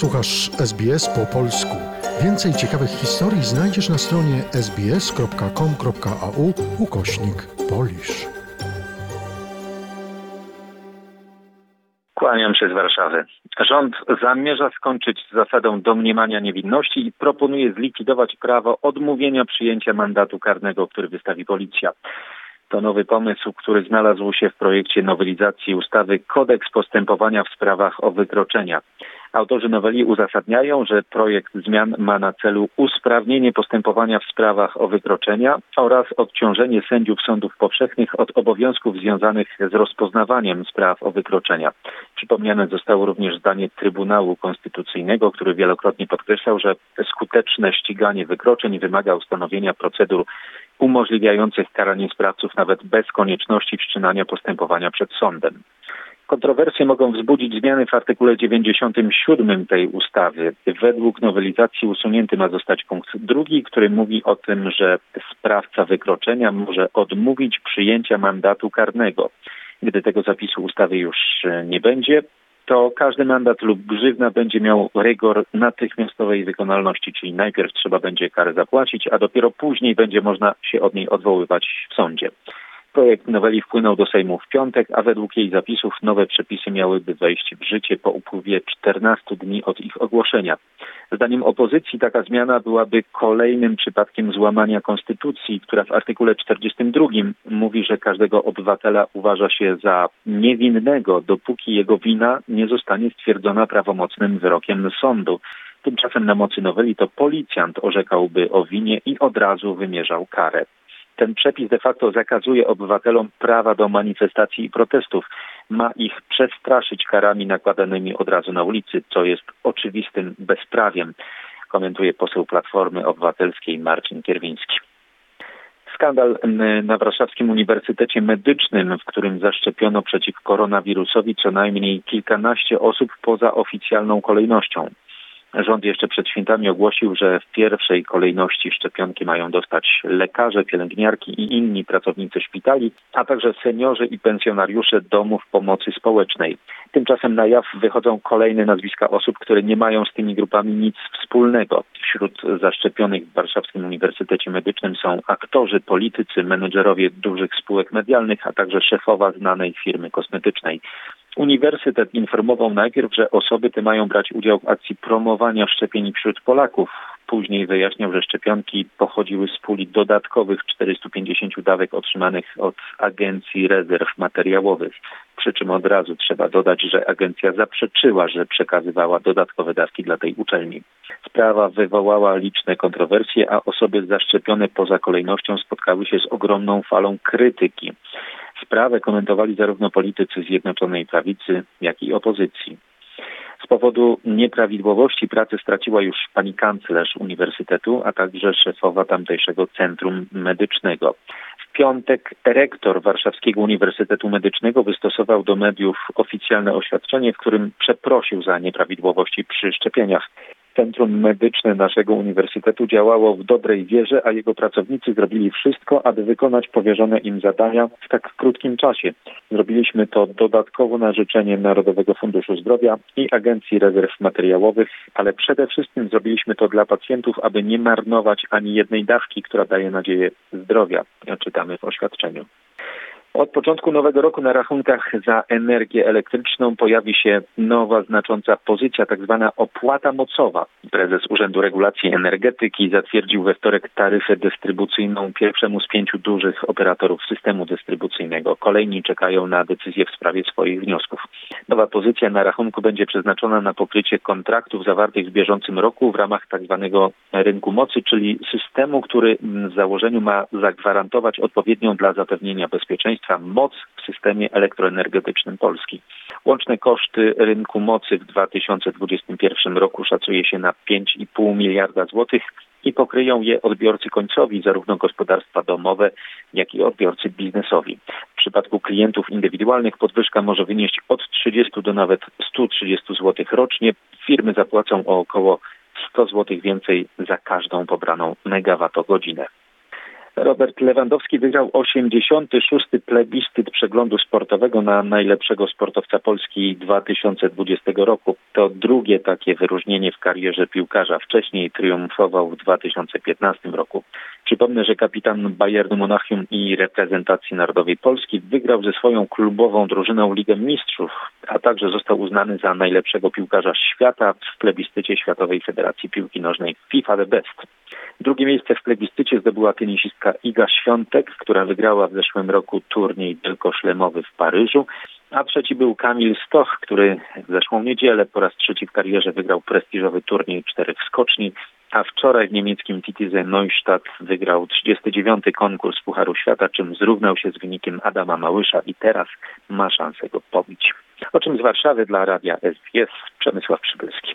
Słuchasz SBS po polsku. Więcej ciekawych historii znajdziesz na stronie sbs.com.au ukośnik polisz. Kłaniam się z Warszawy. Rząd zamierza skończyć z zasadą domniemania niewinności i proponuje zlikwidować prawo odmówienia przyjęcia mandatu karnego, który wystawi policja. To nowy pomysł, który znalazł się w projekcie nowelizacji ustawy Kodeks postępowania w sprawach o wykroczenia. Autorzy noweli uzasadniają, że projekt zmian ma na celu usprawnienie postępowania w sprawach o wykroczenia oraz odciążenie sędziów sądów powszechnych od obowiązków związanych z rozpoznawaniem spraw o wykroczenia. Przypomniane zostało również zdanie Trybunału Konstytucyjnego, który wielokrotnie podkreślał, że skuteczne ściganie wykroczeń wymaga ustanowienia procedur umożliwiających karanie sprawców nawet bez konieczności wszczynania postępowania przed sądem. Kontrowersje mogą wzbudzić zmiany w artykule 97 tej ustawy. Według nowelizacji usunięty ma zostać punkt drugi, który mówi o tym, że sprawca wykroczenia może odmówić przyjęcia mandatu karnego. Gdy tego zapisu ustawy już nie będzie, to każdy mandat lub grzywna będzie miał rygor natychmiastowej wykonalności, czyli najpierw trzeba będzie karę zapłacić, a dopiero później będzie można się od niej odwoływać w sądzie. Projekt noweli wpłynął do Sejmu w piątek, a według jej zapisów nowe przepisy miałyby wejść w życie po upływie 14 dni od ich ogłoszenia. Zdaniem opozycji taka zmiana byłaby kolejnym przypadkiem złamania konstytucji, która w artykule 42 mówi, że każdego obywatela uważa się za niewinnego, dopóki jego wina nie zostanie stwierdzona prawomocnym wyrokiem sądu. Tymczasem na mocy noweli to policjant orzekałby o winie i od razu wymierzał karę ten przepis de facto zakazuje obywatelom prawa do manifestacji i protestów. Ma ich przestraszyć karami nakładanymi od razu na ulicy, co jest oczywistym bezprawiem, komentuje poseł Platformy Obywatelskiej Marcin Kierwiński. Skandal na Warszawskim Uniwersytecie Medycznym, w którym zaszczepiono przeciw koronawirusowi co najmniej kilkanaście osób poza oficjalną kolejnością. Rząd jeszcze przed świętami ogłosił, że w pierwszej kolejności szczepionki mają dostać lekarze, pielęgniarki i inni pracownicy szpitali, a także seniorzy i pensjonariusze domów pomocy społecznej. Tymczasem na jaw wychodzą kolejne nazwiska osób, które nie mają z tymi grupami nic wspólnego. Wśród zaszczepionych w Warszawskim Uniwersytecie Medycznym są aktorzy, politycy, menedżerowie dużych spółek medialnych, a także szefowa znanej firmy kosmetycznej. Uniwersytet informował najpierw, że osoby te mają brać udział w akcji promowania szczepień wśród Polaków. Później wyjaśniał, że szczepionki pochodziły z puli dodatkowych 450 dawek otrzymanych od Agencji Rezerw Materiałowych. Przy czym od razu trzeba dodać, że agencja zaprzeczyła, że przekazywała dodatkowe dawki dla tej uczelni. Sprawa wywołała liczne kontrowersje, a osoby zaszczepione poza kolejnością spotkały się z ogromną falą krytyki. Sprawę komentowali zarówno politycy Zjednoczonej Prawicy, jak i opozycji. Z powodu nieprawidłowości pracy straciła już pani kanclerz uniwersytetu, a także szefowa tamtejszego centrum medycznego. W piątek rektor Warszawskiego Uniwersytetu Medycznego wystosował do mediów oficjalne oświadczenie, w którym przeprosił za nieprawidłowości przy szczepieniach. Centrum Medyczne naszego uniwersytetu działało w dobrej wierze, a jego pracownicy zrobili wszystko, aby wykonać powierzone im zadania w tak krótkim czasie. Zrobiliśmy to dodatkowo na życzenie Narodowego Funduszu Zdrowia i Agencji Rezerw Materiałowych, ale przede wszystkim zrobiliśmy to dla pacjentów, aby nie marnować ani jednej dawki, która daje nadzieję zdrowia, czytamy w oświadczeniu. Od początku nowego roku na rachunkach za energię elektryczną pojawi się nowa znacząca pozycja, tak zwana opłata mocowa. Prezes Urzędu Regulacji Energetyki zatwierdził we wtorek taryfę dystrybucyjną pierwszemu z pięciu dużych operatorów systemu dystrybucyjnego. Kolejni czekają na decyzję w sprawie swoich wniosków. Nowa pozycja na rachunku będzie przeznaczona na pokrycie kontraktów zawartych w bieżącym roku w ramach tak zwanego rynku mocy, czyli systemu, który w założeniu ma zagwarantować odpowiednią dla zapewnienia bezpieczeństwa moc w systemie elektroenergetycznym Polski. Łączne koszty rynku mocy w 2021 roku szacuje się na 5,5 miliarda złotych i pokryją je odbiorcy końcowi, zarówno gospodarstwa domowe, jak i odbiorcy biznesowi. W przypadku klientów indywidualnych podwyżka może wynieść od 30 do nawet 130 zł rocznie. Firmy zapłacą o około 100 zł więcej za każdą pobraną megawattogodzinę. Robert Lewandowski wygrał 86. plebiscyt przeglądu sportowego na najlepszego sportowca Polski 2020 roku. To drugie takie wyróżnienie w karierze piłkarza. Wcześniej triumfował w 2015 roku. Przypomnę, że kapitan Bayernu Monachium i reprezentacji narodowej Polski wygrał ze swoją klubową drużyną Ligę Mistrzów, a także został uznany za najlepszego piłkarza świata w plebiscycie Światowej Federacji Piłki Nożnej FIFA The Best. Drugie miejsce w plebiscycie zdobyła tenisistka Iga Świątek, która wygrała w zeszłym roku turniej wielkoszlemowy w Paryżu, a trzeci był Kamil Stoch, który w zeszłą niedzielę po raz trzeci w karierze wygrał prestiżowy turniej czterech skoczni, a wczoraj w niemieckim Titize Neustadt wygrał 39. konkurs Pucharu Świata, czym zrównał się z wynikiem Adama Małysza i teraz ma szansę go pobić. O czym z Warszawy dla Radia SBS Przemysław Przybylski.